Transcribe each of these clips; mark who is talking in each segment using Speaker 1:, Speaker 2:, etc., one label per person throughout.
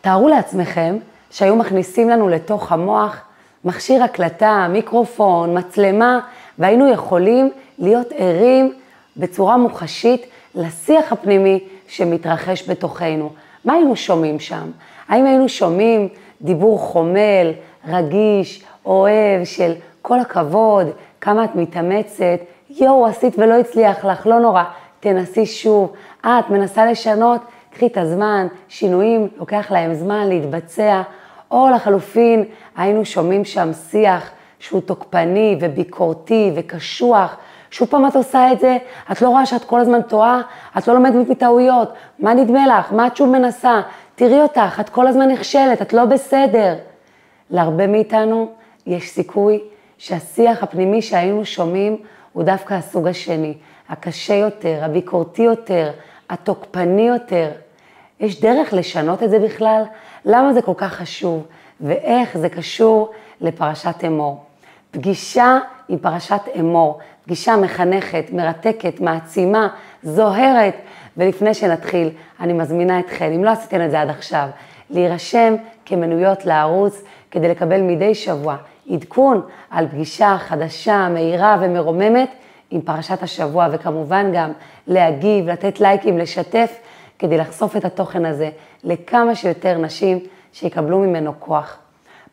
Speaker 1: תארו לעצמכם שהיו מכניסים לנו לתוך המוח מכשיר הקלטה, מיקרופון, מצלמה, והיינו יכולים להיות ערים בצורה מוחשית לשיח הפנימי שמתרחש בתוכנו. מה היינו שומעים שם? האם היינו שומעים דיבור חומל, רגיש, אוהב, של כל הכבוד, כמה את מתאמצת, יואו, עשית ולא הצליח לך, לא נורא, תנסי שוב. אה, את מנסה לשנות, קחי את הזמן, שינויים, לוקח להם זמן להתבצע. או לחלופין, היינו שומעים שם שיח שהוא תוקפני וביקורתי וקשוח. שוב פעם את עושה את זה, את לא רואה שאת כל הזמן טועה, את לא לומדת מטעויות, מה נדמה לך, מה את שוב מנסה, תראי אותך, את כל הזמן נכשלת, את לא בסדר. להרבה מאיתנו יש סיכוי שהשיח הפנימי שהיינו שומעים הוא דווקא הסוג השני, הקשה יותר, הביקורתי יותר, התוקפני יותר. יש דרך לשנות את זה בכלל? למה זה כל כך חשוב? ואיך זה קשור לפרשת אמור? פגישה עם פרשת אמור, פגישה מחנכת, מרתקת, מעצימה, זוהרת. ולפני שנתחיל, אני מזמינה אתכן, אם לא עשיתן את זה עד עכשיו, להירשם כמנויות לערוץ כדי לקבל מדי שבוע עדכון על פגישה חדשה, מהירה ומרוממת עם פרשת השבוע, וכמובן גם להגיב, לתת לייקים, לשתף, כדי לחשוף את התוכן הזה לכמה שיותר נשים שיקבלו ממנו כוח.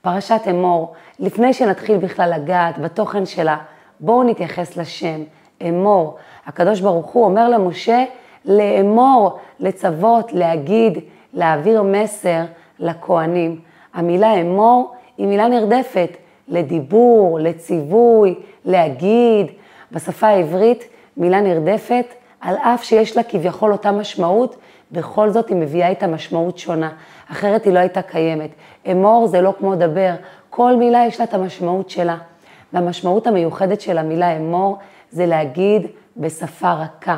Speaker 1: פרשת אמור, לפני שנתחיל בכלל לגעת בתוכן שלה, בואו נתייחס לשם, אמור. הקדוש ברוך הוא אומר למשה לאמור, לצוות, להגיד, להעביר מסר לכהנים. המילה אמור היא מילה נרדפת לדיבור, לציווי, להגיד. בשפה העברית מילה נרדפת, על אף שיש לה כביכול אותה משמעות, בכל זאת היא מביאה איתה משמעות שונה, אחרת היא לא הייתה קיימת. אמור זה לא כמו דבר, כל מילה יש לה את המשמעות שלה. והמשמעות המיוחדת של המילה אמור זה להגיד בשפה רכה.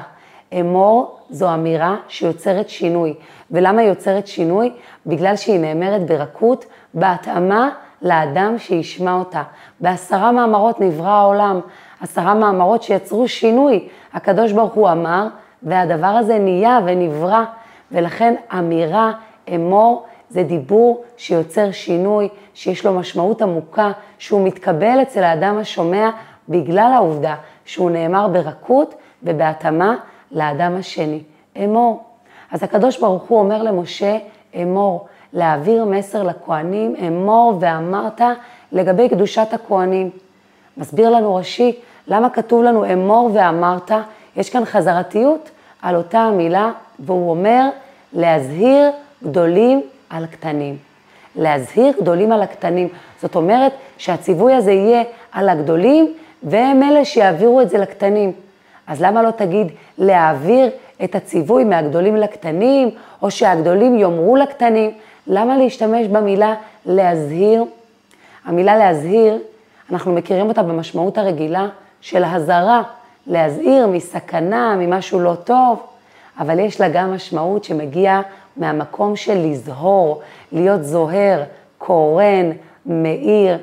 Speaker 1: אמור זו אמירה שיוצרת שינוי. ולמה היא יוצרת שינוי? בגלל שהיא נאמרת ברכות, בהתאמה לאדם שישמע אותה. בעשרה מאמרות נברא העולם, עשרה מאמרות שיצרו שינוי. הקדוש ברוך הוא אמר, והדבר הזה נהיה ונברא, ולכן אמירה, אמור, זה דיבור שיוצר שינוי, שיש לו משמעות עמוקה, שהוא מתקבל אצל האדם השומע בגלל העובדה שהוא נאמר ברכות ובהתאמה לאדם השני. אמור. אז הקדוש ברוך הוא אומר למשה, אמור, להעביר מסר לכהנים, אמור ואמרת לגבי קדושת הכהנים. מסביר לנו רש"י, למה כתוב לנו אמור ואמרת? יש כאן חזרתיות על אותה המילה, והוא אומר, להזהיר גדולים על קטנים. להזהיר גדולים על הקטנים. זאת אומרת שהציווי הזה יהיה על הגדולים, והם אלה שיעבירו את זה לקטנים. אז למה לא תגיד להעביר את הציווי מהגדולים לקטנים, או שהגדולים יאמרו לקטנים? למה להשתמש במילה להזהיר? המילה להזהיר, אנחנו מכירים אותה במשמעות הרגילה של הזרה, להזהיר מסכנה, ממשהו לא טוב, אבל יש לה גם משמעות שמגיעה מהמקום של לזהור, להיות זוהר, קורן, מאיר.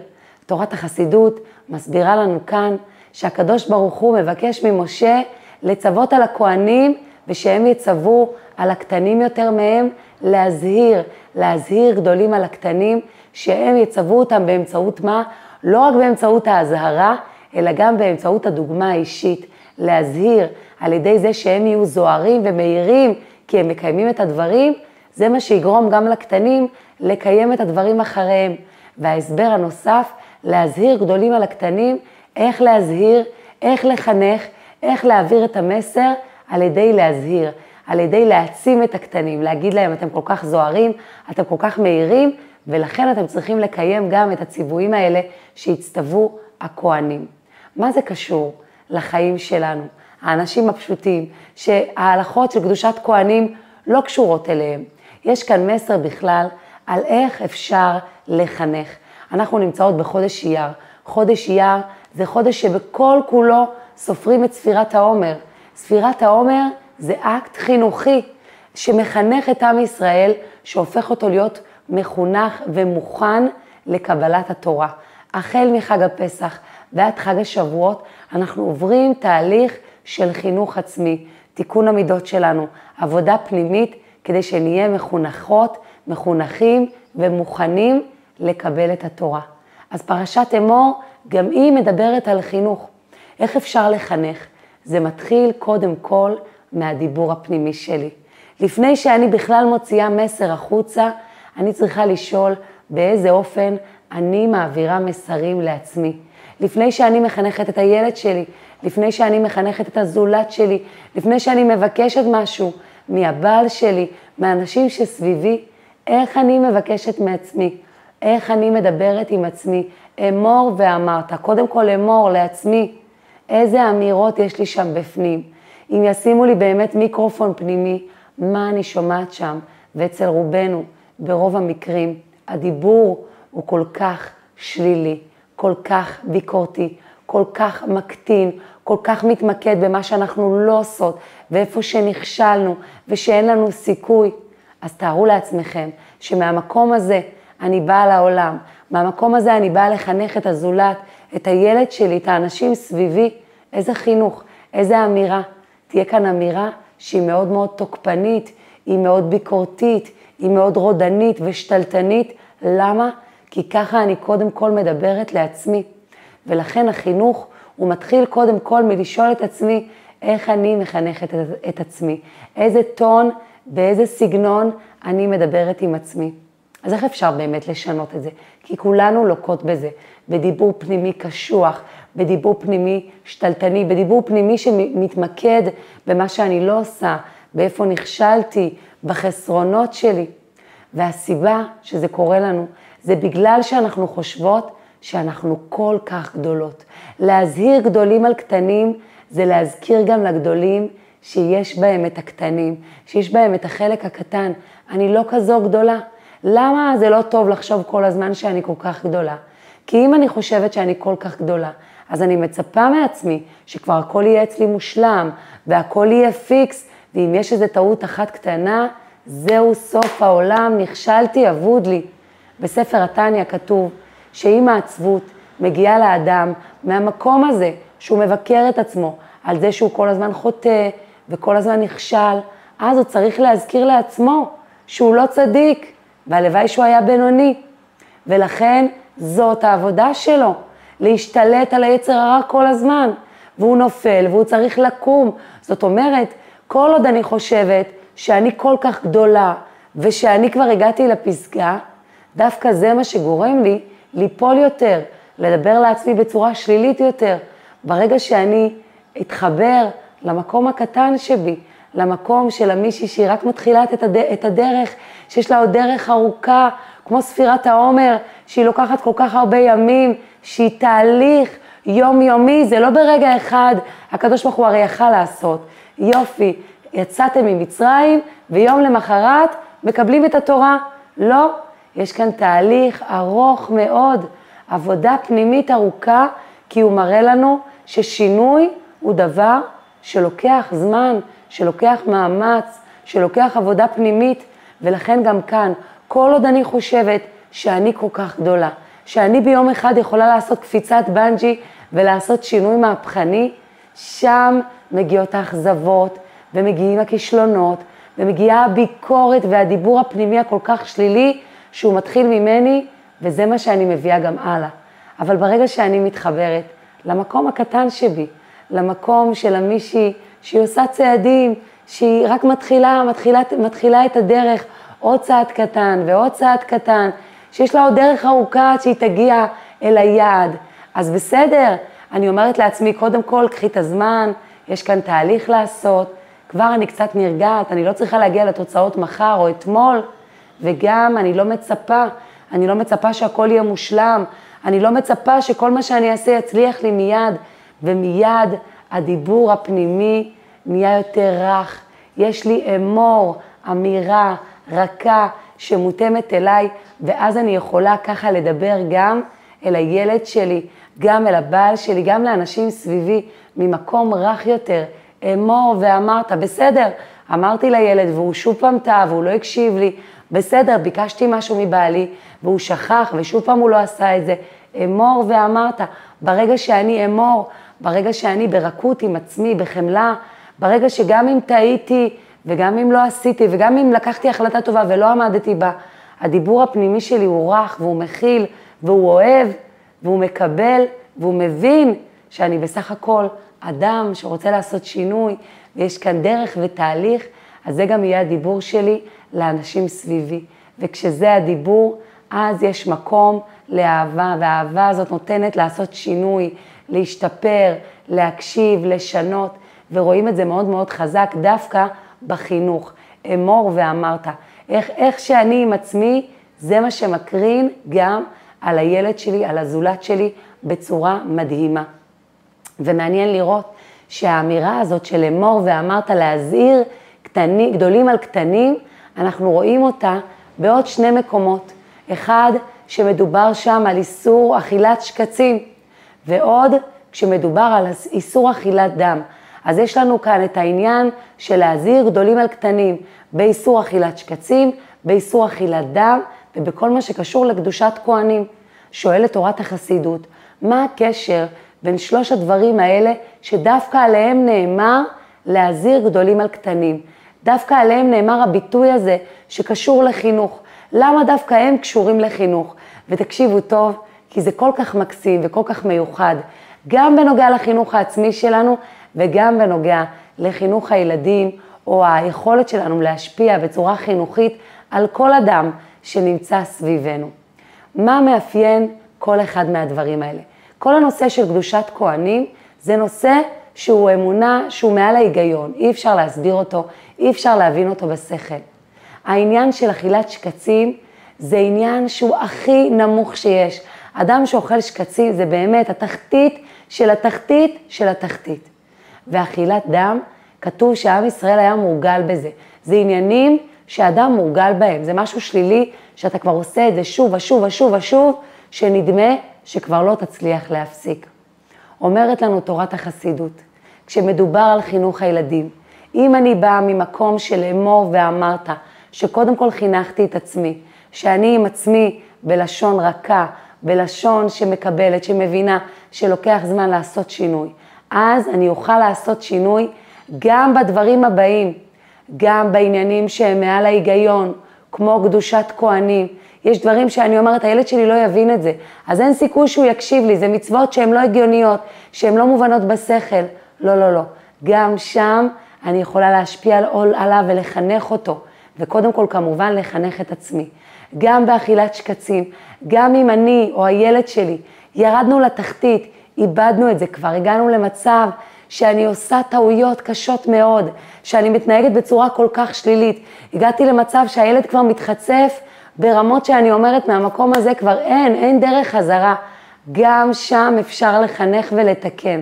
Speaker 1: תורת החסידות מסבירה לנו כאן שהקדוש ברוך הוא מבקש ממשה לצוות על הכוהנים ושהם יצוו על הקטנים יותר מהם להזהיר, להזהיר גדולים על הקטנים, שהם יצוו אותם באמצעות מה? לא רק באמצעות האזהרה, אלא גם באמצעות הדוגמה האישית. להזהיר על ידי זה שהם יהיו זוהרים ומאירים, כי הם מקיימים את הדברים, זה מה שיגרום גם לקטנים לקיים את הדברים אחריהם. וההסבר הנוסף, להזהיר גדולים על הקטנים, איך להזהיר, איך לחנך, איך להעביר את המסר על ידי להזהיר, על ידי להעצים את הקטנים, להגיד להם, אתם כל כך זוהרים, אתם כל כך מהירים, ולכן אתם צריכים לקיים גם את הציוויים האלה שהצטוו הכוהנים. מה זה קשור לחיים שלנו? האנשים הפשוטים, שההלכות של קדושת כהנים לא קשורות אליהם. יש כאן מסר בכלל על איך אפשר לחנך. אנחנו נמצאות בחודש אייר. חודש אייר זה חודש שבכל כולו סופרים את ספירת העומר. ספירת העומר זה אקט חינוכי שמחנך את עם ישראל, שהופך אותו להיות מחונך ומוכן לקבלת התורה. החל מחג הפסח ועד חג השבועות, אנחנו עוברים תהליך של חינוך עצמי, תיקון המידות שלנו, עבודה פנימית, כדי שנהיה מחונכות, מחונכים ומוכנים לקבל את התורה. אז פרשת אמור, גם היא מדברת על חינוך. איך אפשר לחנך? זה מתחיל קודם כל מהדיבור הפנימי שלי. לפני שאני בכלל מוציאה מסר החוצה, אני צריכה לשאול באיזה אופן אני מעבירה מסרים לעצמי. לפני שאני מחנכת את הילד שלי, לפני שאני מחנכת את הזולת שלי, לפני שאני מבקשת משהו מהבעל שלי, מהאנשים שסביבי, איך אני מבקשת מעצמי, איך אני מדברת עם עצמי, אמור ואמרת, קודם כל אמור לעצמי, איזה אמירות יש לי שם בפנים. אם ישימו לי באמת מיקרופון פנימי, מה אני שומעת שם, ואצל רובנו, ברוב המקרים, הדיבור הוא כל כך שלילי, כל כך ביקורתי, כל כך מקטין, כל כך מתמקד במה שאנחנו לא עושות, ואיפה שנכשלנו, ושאין לנו סיכוי. אז תארו לעצמכם שמהמקום הזה אני באה לעולם, מהמקום הזה אני באה לחנך את הזולת, את הילד שלי, את האנשים סביבי, איזה חינוך, איזה אמירה. תהיה כאן אמירה שהיא מאוד מאוד תוקפנית, היא מאוד ביקורתית, היא מאוד רודנית ושתלטנית. למה? כי ככה אני קודם כל מדברת לעצמי. ולכן החינוך הוא מתחיל קודם כל מלשאול את עצמי איך אני מחנכת את עצמי, איזה טון, באיזה סגנון אני מדברת עם עצמי. אז איך אפשר באמת לשנות את זה? כי כולנו לוקות בזה, בדיבור פנימי קשוח, בדיבור פנימי שתלטני, בדיבור פנימי שמתמקד במה שאני לא עושה, באיפה נכשלתי, בחסרונות שלי. והסיבה שזה קורה לנו, זה בגלל שאנחנו חושבות שאנחנו כל כך גדולות. להזהיר גדולים על קטנים, זה להזכיר גם לגדולים שיש בהם את הקטנים, שיש בהם את החלק הקטן. אני לא כזו גדולה. למה זה לא טוב לחשוב כל הזמן שאני כל כך גדולה? כי אם אני חושבת שאני כל כך גדולה, אז אני מצפה מעצמי שכבר הכל יהיה אצלי מושלם, והכל יהיה פיקס, ואם יש איזו טעות אחת קטנה, זהו סוף העולם, נכשלתי, אבוד לי. בספר התניא כתוב שאם העצבות מגיעה לאדם מהמקום הזה שהוא מבקר את עצמו על זה שהוא כל הזמן חוטא וכל הזמן נכשל, אז הוא צריך להזכיר לעצמו שהוא לא צדיק, והלוואי שהוא היה בינוני. ולכן זאת העבודה שלו, להשתלט על היצר הרע כל הזמן, והוא נופל והוא צריך לקום. זאת אומרת, כל עוד אני חושבת שאני כל כך גדולה ושאני כבר הגעתי לפסגה, דווקא זה מה שגורם לי ליפול יותר, לדבר לעצמי בצורה שלילית יותר. ברגע שאני אתחבר למקום הקטן שבי, למקום של המישהי שהיא רק מתחילה את, הד... את הדרך, שיש לה עוד דרך ארוכה, כמו ספירת העומר, שהיא לוקחת כל כך הרבה ימים, שהיא תהליך יומיומי, זה לא ברגע אחד, הקדוש ברוך הוא הרי יכל לעשות. יופי, יצאתם ממצרים ויום למחרת מקבלים את התורה. לא, יש כאן תהליך ארוך מאוד, עבודה פנימית ארוכה, כי הוא מראה לנו ששינוי הוא דבר שלוקח זמן, שלוקח מאמץ, שלוקח עבודה פנימית, ולכן גם כאן, כל עוד אני חושבת שאני כל כך גדולה, שאני ביום אחד יכולה לעשות קפיצת בנג'י ולעשות שינוי מהפכני, שם מגיעות האכזבות ומגיעים הכישלונות ומגיעה הביקורת והדיבור הפנימי הכל כך שלילי שהוא מתחיל ממני וזה מה שאני מביאה גם הלאה. אבל ברגע שאני מתחברת למקום הקטן שבי, למקום של המישהי שהיא עושה צעדים, שהיא רק מתחילה, מתחילה, מתחילה את הדרך עוד צעד קטן ועוד צעד קטן, שיש לה עוד דרך ארוכה עד שהיא תגיע אל היעד. אז בסדר, אני אומרת לעצמי, קודם כל, קחי את הזמן, יש כאן תהליך לעשות, כבר אני קצת נרגעת, אני לא צריכה להגיע לתוצאות מחר או אתמול, וגם אני לא מצפה, אני לא מצפה שהכל יהיה מושלם, אני לא מצפה שכל מה שאני אעשה יצליח לי מיד, ומיד הדיבור הפנימי נהיה יותר רך. יש לי אמור, אמירה רכה שמותאמת אליי, ואז אני יכולה ככה לדבר גם אל הילד שלי, גם אל הבעל שלי, גם לאנשים סביבי, ממקום רך יותר. אמור ואמרת, בסדר, אמרתי לילד והוא שוב פעם טעה והוא לא הקשיב לי, בסדר, ביקשתי משהו מבעלי והוא שכח ושוב פעם הוא לא עשה את זה. אמור ואמרת, ברגע שאני אמור, ברגע שאני ברכות עם עצמי, בחמלה, ברגע שגם אם טעיתי וגם אם לא עשיתי, וגם אם לקחתי החלטה טובה ולא עמדתי בה, הדיבור הפנימי שלי הוא רך והוא מכיל והוא אוהב והוא מקבל והוא מבין שאני בסך הכל אדם שרוצה לעשות שינוי ויש כאן דרך ותהליך, אז זה גם יהיה הדיבור שלי לאנשים סביבי. וכשזה הדיבור, אז יש מקום לאהבה, והאהבה הזאת נותנת לעשות שינוי, להשתפר, להקשיב, לשנות, ורואים את זה מאוד מאוד חזק דווקא בחינוך. אמור ואמרת. איך, איך שאני עם עצמי, זה מה שמקרין גם על הילד שלי, על הזולת שלי, בצורה מדהימה. ומעניין לראות שהאמירה הזאת של אמור ואמרת להזהיר קטני, גדולים על קטנים, אנחנו רואים אותה בעוד שני מקומות. אחד, שמדובר שם על איסור אכילת שקצים, ועוד כשמדובר על איסור אכילת דם. אז יש לנו כאן את העניין של להזהיר גדולים על קטנים באיסור אכילת שקצים, באיסור אכילת דם ובכל מה שקשור לקדושת כהנים. שואלת תורת החסידות, מה הקשר בין שלוש הדברים האלה שדווקא עליהם נאמר להזהיר גדולים על קטנים? דווקא עליהם נאמר הביטוי הזה שקשור לחינוך. למה דווקא הם קשורים לחינוך? ותקשיבו טוב, כי זה כל כך מקסים וכל כך מיוחד, גם בנוגע לחינוך העצמי שלנו וגם בנוגע לחינוך הילדים, או היכולת שלנו להשפיע בצורה חינוכית על כל אדם שנמצא סביבנו. מה מאפיין כל אחד מהדברים האלה? כל הנושא של קדושת כהנים זה נושא שהוא אמונה שהוא מעל ההיגיון, אי אפשר להסביר אותו, אי אפשר להבין אותו בשכל. העניין של אכילת שקצים זה עניין שהוא הכי נמוך שיש. אדם שאוכל שקצים זה באמת התחתית של התחתית של התחתית. ואכילת דם, כתוב שעם ישראל היה מורגל בזה. זה עניינים שאדם מורגל בהם, זה משהו שלילי שאתה כבר עושה את זה שוב ושוב ושוב ושוב, שנדמה שכבר לא תצליח להפסיק. אומרת לנו תורת החסידות, כשמדובר על חינוך הילדים, אם אני באה ממקום של אמור ואמרת, שקודם כל חינכתי את עצמי, שאני עם עצמי בלשון רכה, בלשון שמקבלת, שמבינה, שלוקח זמן לעשות שינוי. אז אני אוכל לעשות שינוי גם בדברים הבאים, גם בעניינים שהם מעל ההיגיון, כמו קדושת כהנים. יש דברים שאני אומרת, הילד שלי לא יבין את זה, אז אין סיכוי שהוא יקשיב לי, זה מצוות שהן לא הגיוניות, שהן לא מובנות בשכל. לא, לא, לא. גם שם אני יכולה להשפיע על, עליו ולחנך אותו, וקודם כל כמובן לחנך את עצמי. גם באכילת שקצים, גם אם אני או הילד שלי ירדנו לתחתית, איבדנו את זה כבר, הגענו למצב שאני עושה טעויות קשות מאוד, שאני מתנהגת בצורה כל כך שלילית. הגעתי למצב שהילד כבר מתחצף ברמות שאני אומרת, מהמקום הזה כבר אין, אין דרך חזרה. גם שם אפשר לחנך ולתקן.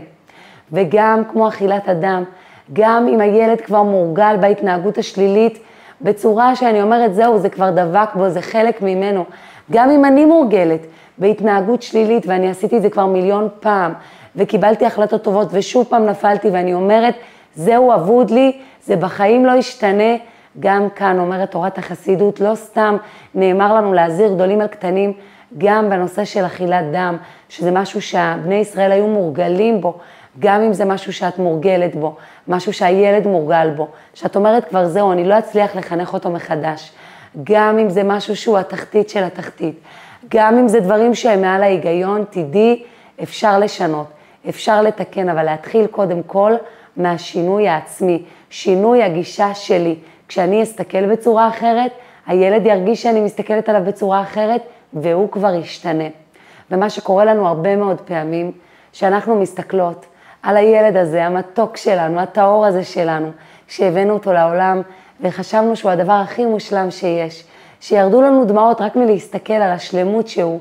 Speaker 1: וגם כמו אכילת אדם, גם אם הילד כבר מורגל בהתנהגות השלילית, בצורה שאני אומרת, זהו, זה כבר דבק בו, זה חלק ממנו. גם אם אני מורגלת בהתנהגות שלילית, ואני עשיתי את זה כבר מיליון פעם, וקיבלתי החלטות טובות, ושוב פעם נפלתי, ואני אומרת, זהו אבוד לי, זה בחיים לא ישתנה. גם כאן אומרת תורת החסידות, לא סתם נאמר לנו להזהיר גדולים על קטנים, גם בנושא של אכילת דם, שזה משהו שבני ישראל היו מורגלים בו, גם אם זה משהו שאת מורגלת בו, משהו שהילד מורגל בו, שאת אומרת כבר זהו, אני לא אצליח לחנך אותו מחדש, גם אם זה משהו שהוא התחתית של התחתית, גם אם זה דברים שהם מעל ההיגיון, תדעי, אפשר לשנות, אפשר לתקן, אבל להתחיל קודם כל מהשינוי העצמי, שינוי הגישה שלי. כשאני אסתכל בצורה אחרת, הילד ירגיש שאני מסתכלת עליו בצורה אחרת, והוא כבר ישתנה. ומה שקורה לנו הרבה מאוד פעמים, שאנחנו מסתכלות על הילד הזה, המתוק שלנו, הטהור הזה שלנו, שהבאנו אותו לעולם וחשבנו שהוא הדבר הכי מושלם שיש, שירדו לנו דמעות רק מלהסתכל על השלמות שהוא,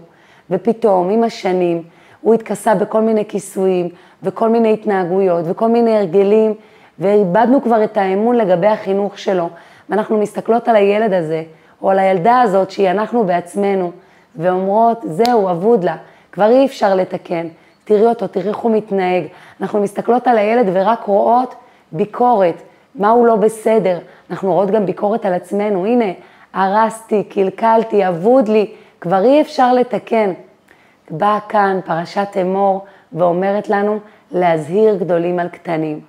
Speaker 1: ופתאום עם השנים הוא התכסה בכל מיני כיסויים וכל מיני התנהגויות וכל מיני הרגלים, ואיבדנו כבר את האמון לגבי החינוך שלו, ואנחנו מסתכלות על הילד הזה, או על הילדה הזאת שהיא אנחנו בעצמנו, ואומרות, זהו, אבוד לה, כבר אי אפשר לתקן. תראי אותו, תראי איך הוא מתנהג. אנחנו מסתכלות על הילד ורק רואות ביקורת, מה הוא לא בסדר. אנחנו רואות גם ביקורת על עצמנו, הנה, הרסתי, קלקלתי, אבוד לי, כבר אי אפשר לתקן. באה כאן פרשת אמור ואומרת לנו להזהיר גדולים על קטנים.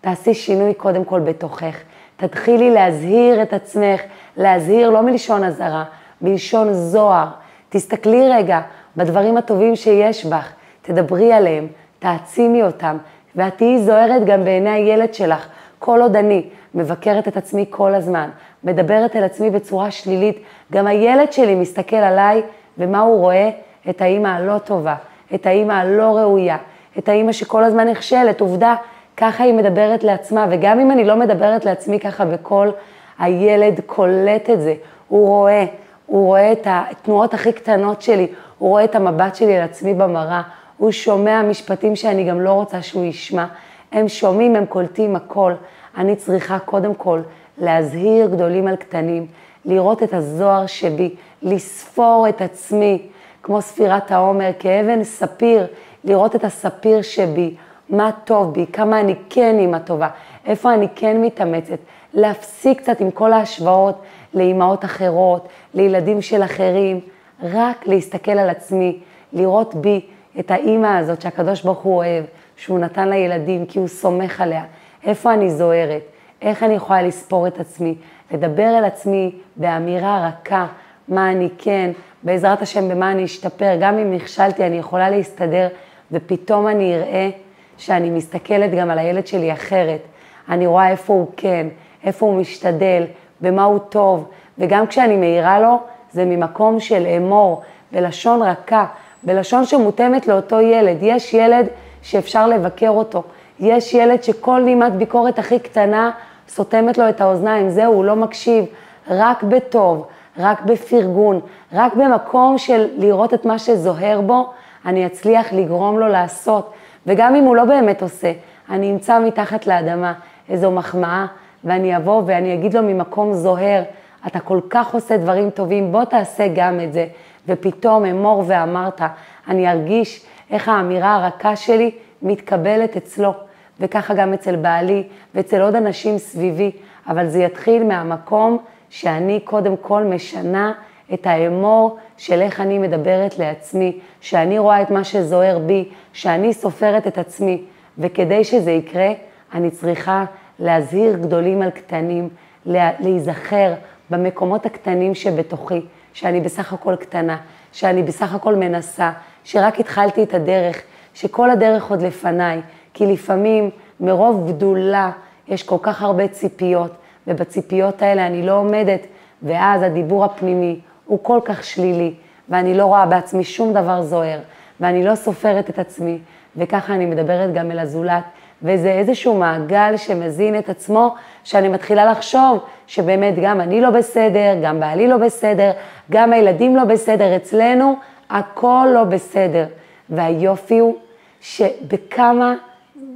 Speaker 1: תעשי שינוי קודם כל בתוכך. תתחילי להזהיר את עצמך, להזהיר לא מלשון אזהרה, מלשון זוהר. תסתכלי רגע בדברים הטובים שיש בך, תדברי עליהם, תעצימי אותם, ואת תהיי זוהרת גם בעיני הילד שלך. כל עוד אני מבקרת את עצמי כל הזמן, מדברת אל עצמי בצורה שלילית, גם הילד שלי מסתכל עליי, ומה הוא רואה? את האימא הלא טובה, את האימא הלא ראויה, את האימא שכל הזמן נכשלת. עובדה, ככה היא מדברת לעצמה, וגם אם אני לא מדברת לעצמי ככה בקול, הילד קולט את זה, הוא רואה, הוא רואה את התנועות הכי קטנות שלי, הוא רואה את המבט שלי על עצמי במראה, הוא שומע משפטים שאני גם לא רוצה שהוא ישמע. הם שומעים, הם קולטים הכל. אני צריכה קודם כל להזהיר גדולים על קטנים, לראות את הזוהר שבי, לספור את עצמי, כמו ספירת העומר, כאבן ספיר, לראות את הספיר שבי, מה טוב בי, כמה אני כן אימא טובה, איפה אני כן מתאמצת, להפסיק קצת עם כל ההשוואות לאימהות אחרות, לילדים של אחרים, רק להסתכל על עצמי, לראות בי את האימא הזאת שהקדוש ברוך הוא אוהב, שהוא נתן לילדים כי הוא סומך עליה, איפה אני זוהרת, איך אני יכולה לספור את עצמי, לדבר אל עצמי באמירה רכה, מה אני כן, בעזרת השם במה אני אשתפר, גם אם נכשלתי אני יכולה להסתדר, ופתאום אני אראה שאני מסתכלת גם על הילד שלי אחרת. אני רואה איפה הוא כן, איפה הוא משתדל, במה הוא טוב, וגם כשאני מעירה לו, זה ממקום של אמור, בלשון רכה, בלשון שמותאמת לאותו ילד. יש ילד שאפשר לבקר אותו, יש ילד שכל נימת ביקורת הכי קטנה סותמת לו את האוזניים, זהו, הוא לא מקשיב, רק בטוב, רק בפרגון, רק במקום של לראות את מה שזוהר בו, אני אצליח לגרום לו לעשות. וגם אם הוא לא באמת עושה, אני אמצא מתחת לאדמה איזו מחמאה, ואני אבוא ואני אגיד לו ממקום זוהר, אתה כל כך עושה דברים טובים, בוא תעשה גם את זה. ופתאום אמור ואמרת, אני ארגיש איך האמירה הרכה שלי מתקבלת אצלו, וככה גם אצל בעלי ואצל עוד אנשים סביבי, אבל זה יתחיל מהמקום שאני קודם כל משנה את האמור של איך אני מדברת לעצמי, שאני רואה את מה שזוהר בי, שאני סופרת את עצמי, וכדי שזה יקרה, אני צריכה להזהיר גדולים על קטנים, להיזכר במקומות הקטנים שבתוכי, שאני בסך הכל קטנה, שאני בסך הכל מנסה, שרק התחלתי את הדרך, שכל הדרך עוד לפניי, כי לפעמים מרוב גדולה יש כל כך הרבה ציפיות, ובציפיות האלה אני לא עומדת, ואז הדיבור הפנימי הוא כל כך שלילי, ואני לא רואה בעצמי שום דבר זוהר, ואני לא סופרת את עצמי, וככה אני מדברת גם אל הזולת, וזה איזשהו מעגל שמזין את עצמו, שאני מתחילה לחשוב שבאמת גם אני לא בסדר, גם בעלי לא בסדר, גם הילדים לא בסדר, אצלנו הכל לא בסדר. והיופי הוא שבכמה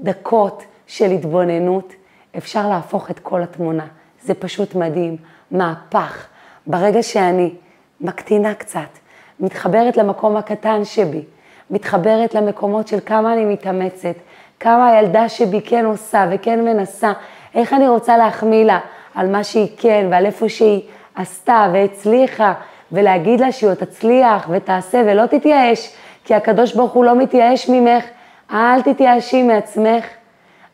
Speaker 1: דקות של התבוננות אפשר להפוך את כל התמונה. זה פשוט מדהים, מהפך. ברגע שאני מקטינה קצת, מתחברת למקום הקטן שבי, מתחברת למקומות של כמה אני מתאמצת, כמה הילדה שבי כן עושה וכן מנסה, איך אני רוצה להחמיא לה על מה שהיא כן ועל איפה שהיא עשתה והצליחה, ולהגיד לה שהיא עוד תצליח ותעשה ולא תתייאש, כי הקדוש ברוך הוא לא מתייאש ממך, אל תתייאשי מעצמך.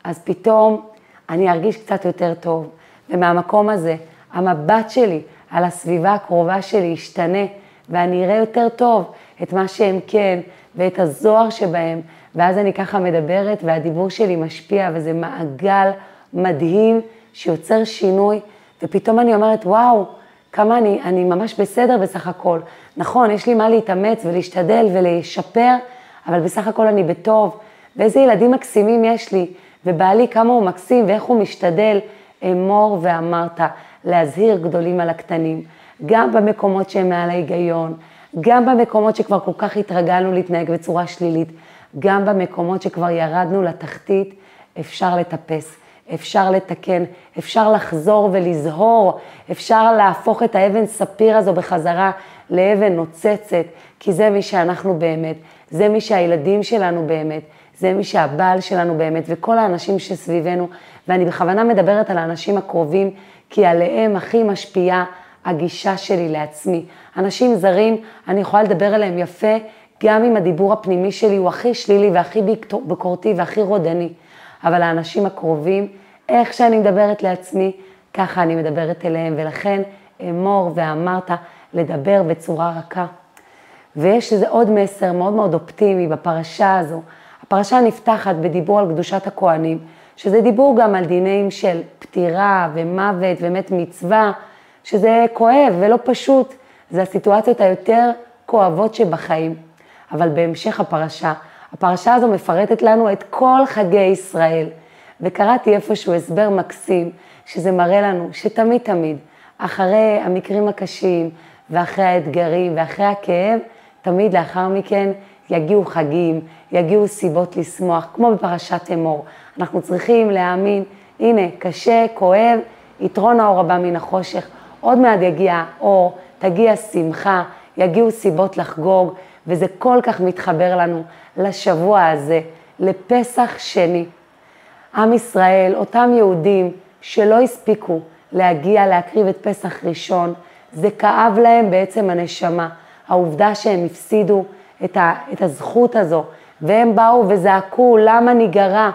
Speaker 1: אז פתאום אני ארגיש קצת יותר טוב, ומהמקום הזה המבט שלי על הסביבה הקרובה שלי ישתנה, ואני אראה יותר טוב את מה שהם כן, ואת הזוהר שבהם, ואז אני ככה מדברת והדיבור שלי משפיע, וזה מעגל מדהים שיוצר שינוי, ופתאום אני אומרת, וואו, כמה אני, אני ממש בסדר בסך הכל. נכון, יש לי מה להתאמץ ולהשתדל ולשפר, אבל בסך הכל אני בטוב. ואיזה ילדים מקסימים יש לי, ובעלי כמה הוא מקסים ואיך הוא משתדל, אמור ואמרת, להזהיר גדולים על הקטנים, גם במקומות שהם מעל ההיגיון, גם במקומות שכבר כל כך התרגלנו להתנהג בצורה שלילית, גם במקומות שכבר ירדנו לתחתית, אפשר לטפס, אפשר לתקן, אפשר לחזור ולזהור, אפשר להפוך את האבן ספיר הזו בחזרה לאבן נוצצת, כי זה מי שאנחנו באמת, זה מי שהילדים שלנו באמת, זה מי שהבעל שלנו באמת, וכל האנשים שסביבנו, ואני בכוונה מדברת על האנשים הקרובים, כי עליהם הכי משפיעה הגישה שלי לעצמי. אנשים זרים, אני יכולה לדבר עליהם יפה, גם אם הדיבור הפנימי שלי הוא הכי שלילי והכי ביקורתי והכי רודני. אבל האנשים הקרובים, איך שאני מדברת לעצמי, ככה אני מדברת אליהם, ולכן אמור ואמרת לדבר בצורה רכה. ויש איזה עוד מסר מאוד מאוד אופטימי בפרשה הזו. הפרשה נפתחת בדיבור על קדושת הכוהנים, שזה דיבור גם על דינים של פטירה ומוות ומת מצווה, שזה כואב ולא פשוט, זה הסיטואציות היותר כואבות שבחיים. אבל בהמשך הפרשה, הפרשה הזו מפרטת לנו את כל חגי ישראל, וקראתי איפשהו הסבר מקסים, שזה מראה לנו שתמיד תמיד, אחרי המקרים הקשים, ואחרי האתגרים, ואחרי הכאב, תמיד לאחר מכן יגיעו חגים, יגיעו סיבות לשמוח, כמו בפרשת אמור. אנחנו צריכים להאמין, הנה, קשה, כואב, יתרון האור הבא מן החושך, עוד מעט יגיע אור, תגיע שמחה, יגיעו סיבות לחגוג, וזה כל כך מתחבר לנו לשבוע הזה, לפסח שני. עם ישראל, אותם יהודים שלא הספיקו להגיע להקריב את פסח ראשון, זה כאב להם בעצם הנשמה. העובדה שהם הפסידו את, ה, את הזכות הזו, והם באו וזעקו, למה ניגרע?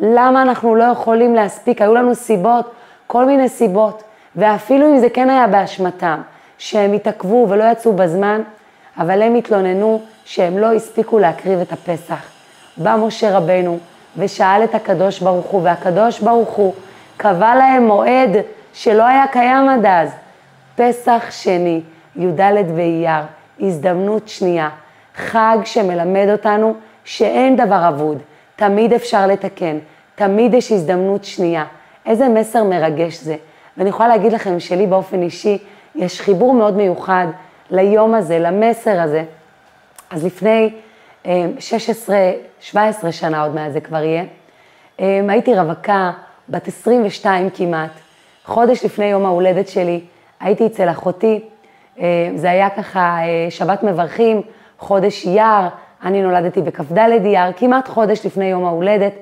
Speaker 1: למה אנחנו לא יכולים להספיק? היו לנו סיבות, כל מיני סיבות, ואפילו אם זה כן היה באשמתם, שהם התעכבו ולא יצאו בזמן, אבל הם התלוננו שהם לא הספיקו להקריב את הפסח. בא משה רבנו ושאל את הקדוש ברוך הוא, והקדוש ברוך הוא קבע להם מועד שלא היה קיים עד אז, פסח שני, י"ד באייר, הזדמנות שנייה, חג שמלמד אותנו שאין דבר אבוד, תמיד אפשר לתקן, תמיד יש הזדמנות שנייה. איזה מסר מרגש זה. ואני יכולה להגיד לכם שלי באופן אישי, יש חיבור מאוד מיוחד ליום הזה, למסר הזה. אז לפני 16, אה, 17 שנה עוד מעט זה כבר יהיה, אה, הייתי רווקה, בת 22 כמעט, חודש לפני יום ההולדת שלי, הייתי אצל אחותי, אה, זה היה ככה שבת מברכים, חודש אייר, אני נולדתי בכ"ד אייר, כמעט חודש לפני יום ההולדת,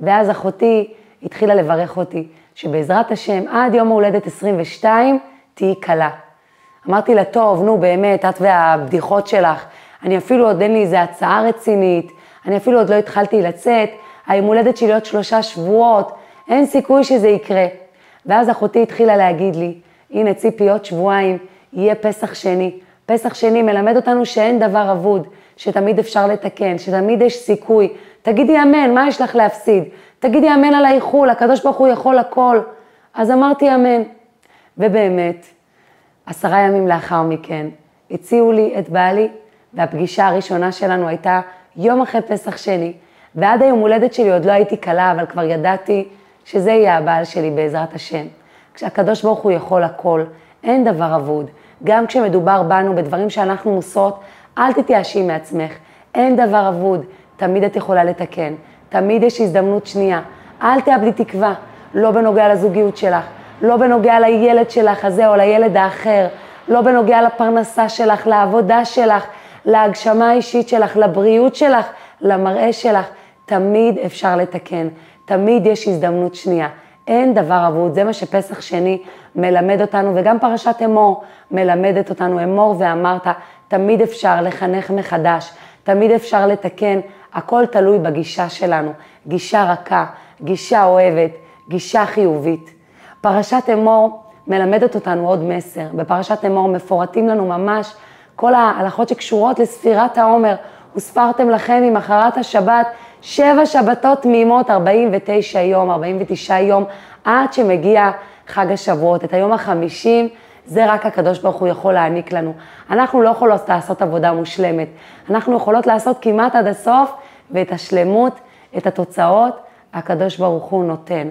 Speaker 1: ואז אחותי התחילה לברך אותי, שבעזרת השם עד יום ההולדת 22 תהיי כלה. אמרתי לה, טוב, נו באמת, את והבדיחות שלך, אני אפילו עוד אין לי איזה הצעה רצינית, אני אפילו עוד לא התחלתי לצאת, היום הולדת שלי עוד שלושה שבועות, אין סיכוי שזה יקרה. ואז אחותי התחילה להגיד לי, הנה ציפי, עוד שבועיים, יהיה פסח שני. פסח שני מלמד אותנו שאין דבר אבוד, שתמיד אפשר לתקן, שתמיד יש סיכוי. תגידי אמן, מה יש לך להפסיד? תגידי אמן על האיחול, הקדוש ברוך הוא יכול הכל. אז אמרתי אמן. ובאמת, עשרה ימים לאחר מכן, הציעו לי את בעלי, והפגישה הראשונה שלנו הייתה יום אחרי פסח שני, ועד היום הולדת שלי עוד לא הייתי קלה, אבל כבר ידעתי שזה יהיה הבעל שלי בעזרת השם. כשהקדוש ברוך הוא יכול הכל, אין דבר אבוד. גם כשמדובר בנו, בדברים שאנחנו מוסרות, אל תתייאשי מעצמך, אין דבר אבוד, תמיד את יכולה לתקן, תמיד יש הזדמנות שנייה. אל תאבדי תקווה, לא בנוגע לזוגיות שלך, לא בנוגע לילד שלך הזה או לילד האחר, לא בנוגע לפרנסה שלך, לעבודה שלך, להגשמה האישית שלך, לבריאות שלך, למראה שלך, תמיד אפשר לתקן, תמיד יש הזדמנות שנייה. אין דבר אבוד, זה מה שפסח שני מלמד אותנו, וגם פרשת אמור מלמדת אותנו, אמור ואמרת, תמיד אפשר לחנך מחדש, תמיד אפשר לתקן, הכל תלוי בגישה שלנו, גישה רכה, גישה אוהבת, גישה חיובית. פרשת אמור מלמדת אותנו עוד מסר, בפרשת אמור מפורטים לנו ממש כל ההלכות שקשורות לספירת העומר, וספרתם לכם ממחרת השבת שבע שבתות תמימות, 49 יום, 49 יום, עד שמגיע חג השבועות. את היום החמישים, זה רק הקדוש ברוך הוא יכול להעניק לנו. אנחנו לא יכולות לעשות עבודה מושלמת. אנחנו יכולות לעשות כמעט עד הסוף, ואת השלמות, את התוצאות, הקדוש ברוך הוא נותן.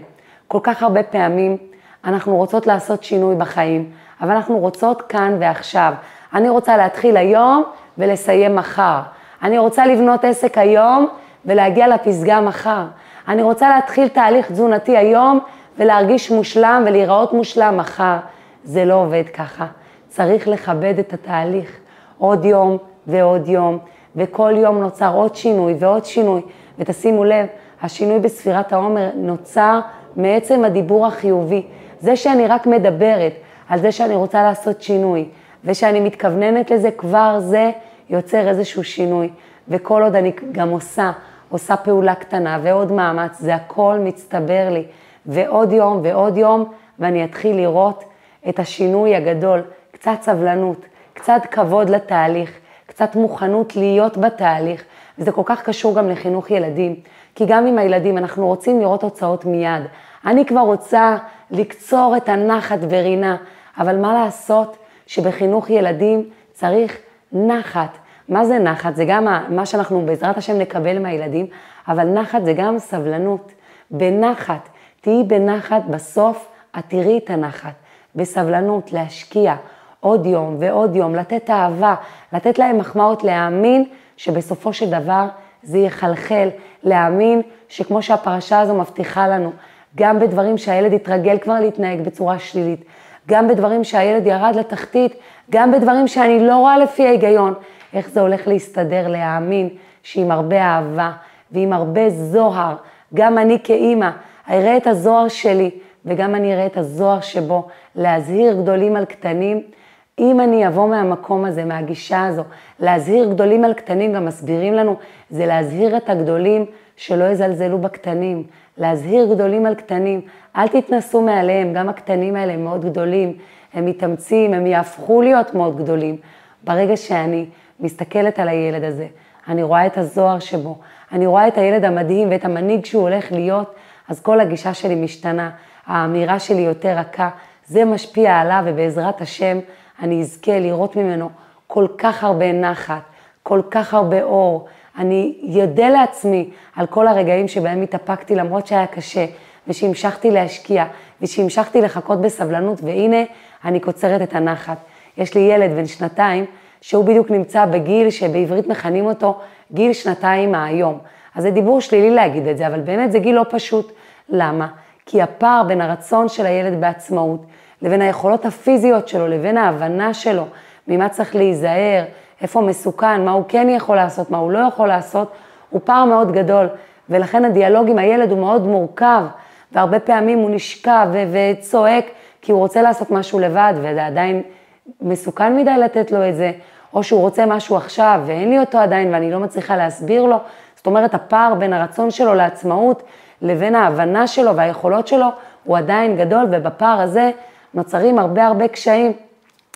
Speaker 1: כל כך הרבה פעמים אנחנו רוצות לעשות שינוי בחיים, אבל אנחנו רוצות כאן ועכשיו. אני רוצה להתחיל היום ולסיים מחר. אני רוצה לבנות עסק היום ולהגיע לפסגה מחר. אני רוצה להתחיל תהליך תזונתי היום ולהרגיש מושלם ולהיראות מושלם מחר. זה לא עובד ככה. צריך לכבד את התהליך. עוד יום ועוד יום, וכל יום נוצר עוד שינוי ועוד שינוי. ותשימו לב, השינוי בספירת העומר נוצר מעצם הדיבור החיובי. זה שאני רק מדברת על זה שאני רוצה לעשות שינוי, ושאני מתכווננת לזה, כבר זה יוצר איזשהו שינוי. וכל עוד אני גם עושה, עושה פעולה קטנה ועוד מאמץ, זה הכל מצטבר לי. ועוד יום ועוד יום, ואני אתחיל לראות את השינוי הגדול, קצת סבלנות, קצת כבוד לתהליך, קצת מוכנות להיות בתהליך, וזה כל כך קשור גם לחינוך ילדים, כי גם עם הילדים אנחנו רוצים לראות תוצאות מיד. אני כבר רוצה לקצור את הנחת ורינה, אבל מה לעשות שבחינוך ילדים צריך נחת. מה זה נחת? זה גם מה שאנחנו בעזרת השם נקבל מהילדים, אבל נחת זה גם סבלנות. בנחת, תהיי בנחת, בסוף את תראי את הנחת. בסבלנות, להשקיע עוד יום ועוד יום, לתת אהבה, לתת להם מחמאות, להאמין שבסופו של דבר זה יחלחל, להאמין שכמו שהפרשה הזו מבטיחה לנו, גם בדברים שהילד יתרגל כבר להתנהג בצורה שלילית, גם בדברים שהילד ירד לתחתית, גם בדברים שאני לא רואה לפי ההיגיון, איך זה הולך להסתדר, להאמין שעם הרבה אהבה ועם הרבה זוהר, גם אני כאימא אראה את הזוהר שלי וגם אני אראה את הזוהר שבו להזהיר גדולים על קטנים. אם אני אבוא מהמקום הזה, מהגישה הזו, להזהיר גדולים על קטנים, גם מסבירים לנו, זה להזהיר את הגדולים שלא יזלזלו בקטנים, להזהיר גדולים על קטנים, אל תתנסו מעליהם, גם הקטנים האלה הם מאוד גדולים, הם מתאמצים, הם יהפכו להיות מאוד גדולים. ברגע שאני מסתכלת על הילד הזה, אני רואה את הזוהר שבו, אני רואה את הילד המדהים ואת המנהיג שהוא הולך להיות, אז כל הגישה שלי משתנה, האמירה שלי יותר רכה, זה משפיע עליו ובעזרת השם אני אזכה לראות ממנו כל כך הרבה נחת, כל כך הרבה אור. אני יודע לעצמי על כל הרגעים שבהם התאפקתי למרות שהיה קשה, ושהמשכתי להשקיע, ושהמשכתי לחכות בסבלנות, והנה אני קוצרת את הנחת. יש לי ילד בן שנתיים, שהוא בדיוק נמצא בגיל שבעברית מכנים אותו גיל שנתיים מהיום. אז זה דיבור שלילי להגיד את זה, אבל באמת זה גיל לא פשוט. למה? כי הפער בין הרצון של הילד בעצמאות, לבין היכולות הפיזיות שלו, לבין ההבנה שלו, ממה צריך להיזהר, איפה מסוכן, מה הוא כן יכול לעשות, מה הוא לא יכול לעשות, הוא פער מאוד גדול. ולכן הדיאלוג עם הילד הוא מאוד מורכב, והרבה פעמים הוא נשכב וצועק, כי הוא רוצה לעשות משהו לבד, וזה עדיין מסוכן מדי לתת לו את זה, או שהוא רוצה משהו עכשיו ואין לי אותו עדיין ואני לא מצליחה להסביר לו. זאת אומרת, הפער בין הרצון שלו לעצמאות לבין ההבנה שלו והיכולות שלו הוא עדיין גדול, ובפער הזה נוצרים הרבה הרבה קשיים.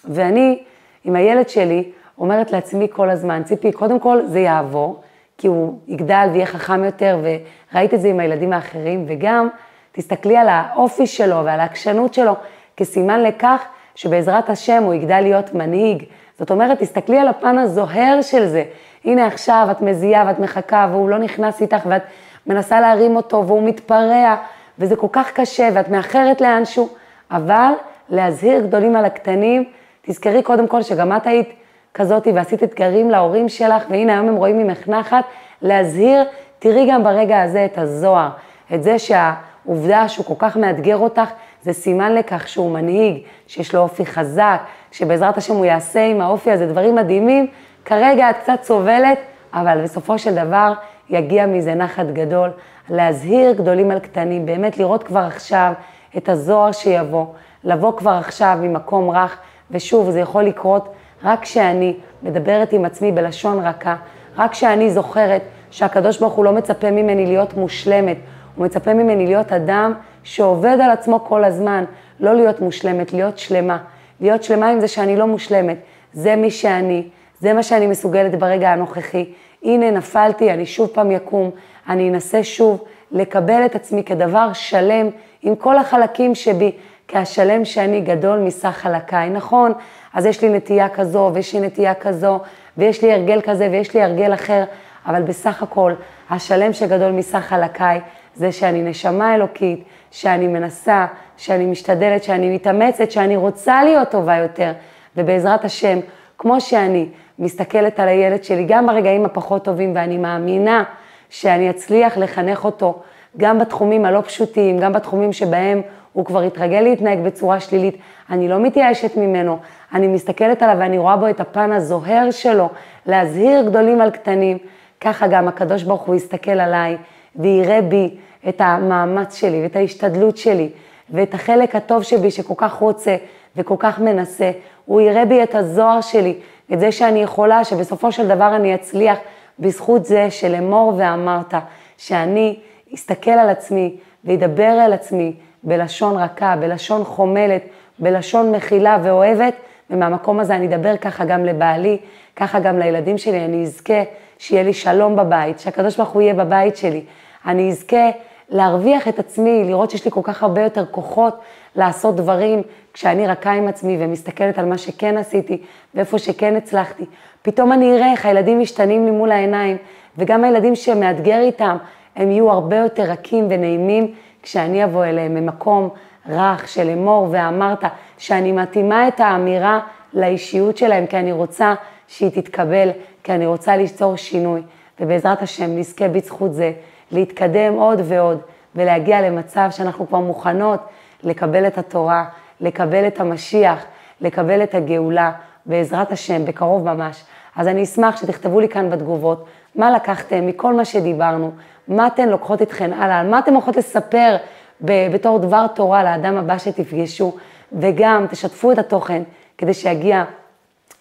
Speaker 1: ואני, עם הילד שלי, אומרת לעצמי כל הזמן, ציפי, קודם כל זה יעבור, כי הוא יגדל ויהיה חכם יותר, וראית את זה עם הילדים האחרים, וגם תסתכלי על האופי שלו ועל העקשנות שלו כסימן לכך שבעזרת השם הוא יגדל להיות מנהיג. זאת אומרת, תסתכלי על הפן הזוהר של זה. הנה עכשיו את מזיעה ואת מחכה והוא לא נכנס איתך ואת מנסה להרים אותו והוא מתפרע וזה כל כך קשה ואת מאחרת לאנשהו, אבל להזהיר גדולים על הקטנים, תזכרי קודם כל שגם את היית כזאתי ועשית אתגרים להורים שלך, והנה היום הם רואים ממך נחת, להזהיר, תראי גם ברגע הזה את הזוהר, את זה שהעובדה שהוא כל כך מאתגר אותך, זה סימן לכך שהוא מנהיג, שיש לו אופי חזק, שבעזרת השם הוא יעשה עם האופי הזה דברים מדהימים. כרגע את קצת סובלת, אבל בסופו של דבר יגיע מזה נחת גדול. להזהיר גדולים על קטנים, באמת לראות כבר עכשיו את הזוהר שיבוא, לבוא כבר עכשיו ממקום רך, ושוב, זה יכול לקרות רק כשאני מדברת עם עצמי בלשון רכה, רק כשאני זוכרת שהקדוש ברוך הוא לא מצפה ממני להיות מושלמת, הוא מצפה ממני להיות אדם שעובד על עצמו כל הזמן, לא להיות מושלמת, להיות שלמה. להיות שלמה עם זה שאני לא מושלמת. זה מי שאני, זה מה שאני מסוגלת ברגע הנוכחי. הנה נפלתי, אני שוב פעם יקום, אני אנסה שוב לקבל את עצמי כדבר שלם עם כל החלקים שבי, כי השלם שאני גדול מסך חלקיי, נכון? אז יש לי נטייה כזו, ויש לי נטייה כזו, ויש לי הרגל כזה, ויש לי הרגל אחר, אבל בסך הכל, השלם שגדול מסך חלקיי, זה שאני נשמה אלוקית, שאני מנסה, שאני משתדלת, שאני מתאמצת, שאני רוצה להיות טובה יותר, ובעזרת השם, כמו שאני מסתכלת על הילד שלי, גם ברגעים הפחות טובים, ואני מאמינה שאני אצליח לחנך אותו גם בתחומים הלא פשוטים, גם בתחומים שבהם הוא כבר התרגל להתנהג בצורה שלילית, אני לא מתייאשת ממנו, אני מסתכלת עליו ואני רואה בו את הפן הזוהר שלו, להזהיר גדולים על קטנים, ככה גם הקדוש ברוך הוא יסתכל עליי ויראה בי את המאמץ שלי ואת ההשתדלות שלי ואת החלק הטוב שבי שכל כך רוצה וכל כך מנסה, הוא יראה בי את הזוהר שלי, את זה שאני יכולה, שבסופו של דבר אני אצליח בזכות זה של אמור ואמרת, שאני אסתכל על עצמי וידבר על עצמי בלשון רכה, בלשון חומלת, בלשון מכילה ואוהבת, ומהמקום הזה אני אדבר ככה גם לבעלי, ככה גם לילדים שלי, אני אזכה שיהיה לי שלום בבית, שהקדוש ברוך הוא יהיה בבית שלי. אני אזכה להרוויח את עצמי, לראות שיש לי כל כך הרבה יותר כוחות לעשות דברים כשאני רכה עם עצמי ומסתכלת על מה שכן עשיתי ואיפה שכן הצלחתי. פתאום אני אראה איך הילדים משתנים לי מול העיניים, וגם הילדים שמאתגר איתם, הם יהיו הרבה יותר רכים ונעימים כשאני אבוא אליהם ממקום רך של אמור ואמרת, שאני מתאימה את האמירה לאישיות שלהם, כי אני רוצה שהיא תתקבל, כי אני רוצה ליצור שינוי. ובעזרת השם נזכה בזכות זה להתקדם עוד ועוד ולהגיע למצב שאנחנו כבר מוכנות לקבל את התורה, לקבל את המשיח, לקבל את הגאולה, בעזרת השם, בקרוב ממש. אז אני אשמח שתכתבו לי כאן בתגובות מה לקחתם מכל מה שדיברנו, מה אתן לוקחות אתכן הלאה, מה אתן הולכות לספר בתור דבר תורה לאדם הבא שתפגשו, וגם תשתפו את התוכן כדי שיגיע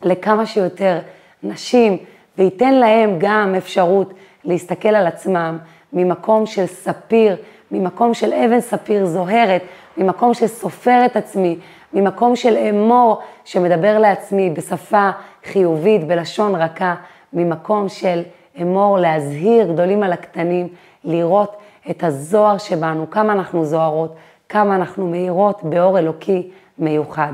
Speaker 1: לכמה שיותר נשים, וייתן להם גם אפשרות להסתכל על עצמם ממקום של ספיר, ממקום של אבן ספיר זוהרת, ממקום של סופר את עצמי, ממקום של אמור שמדבר לעצמי בשפה חיובית, בלשון רכה, ממקום של אמור להזהיר גדולים על הקטנים, לראות את הזוהר שבנו, כמה אנחנו זוהרות, כמה אנחנו מאירות באור אלוקי מיוחד.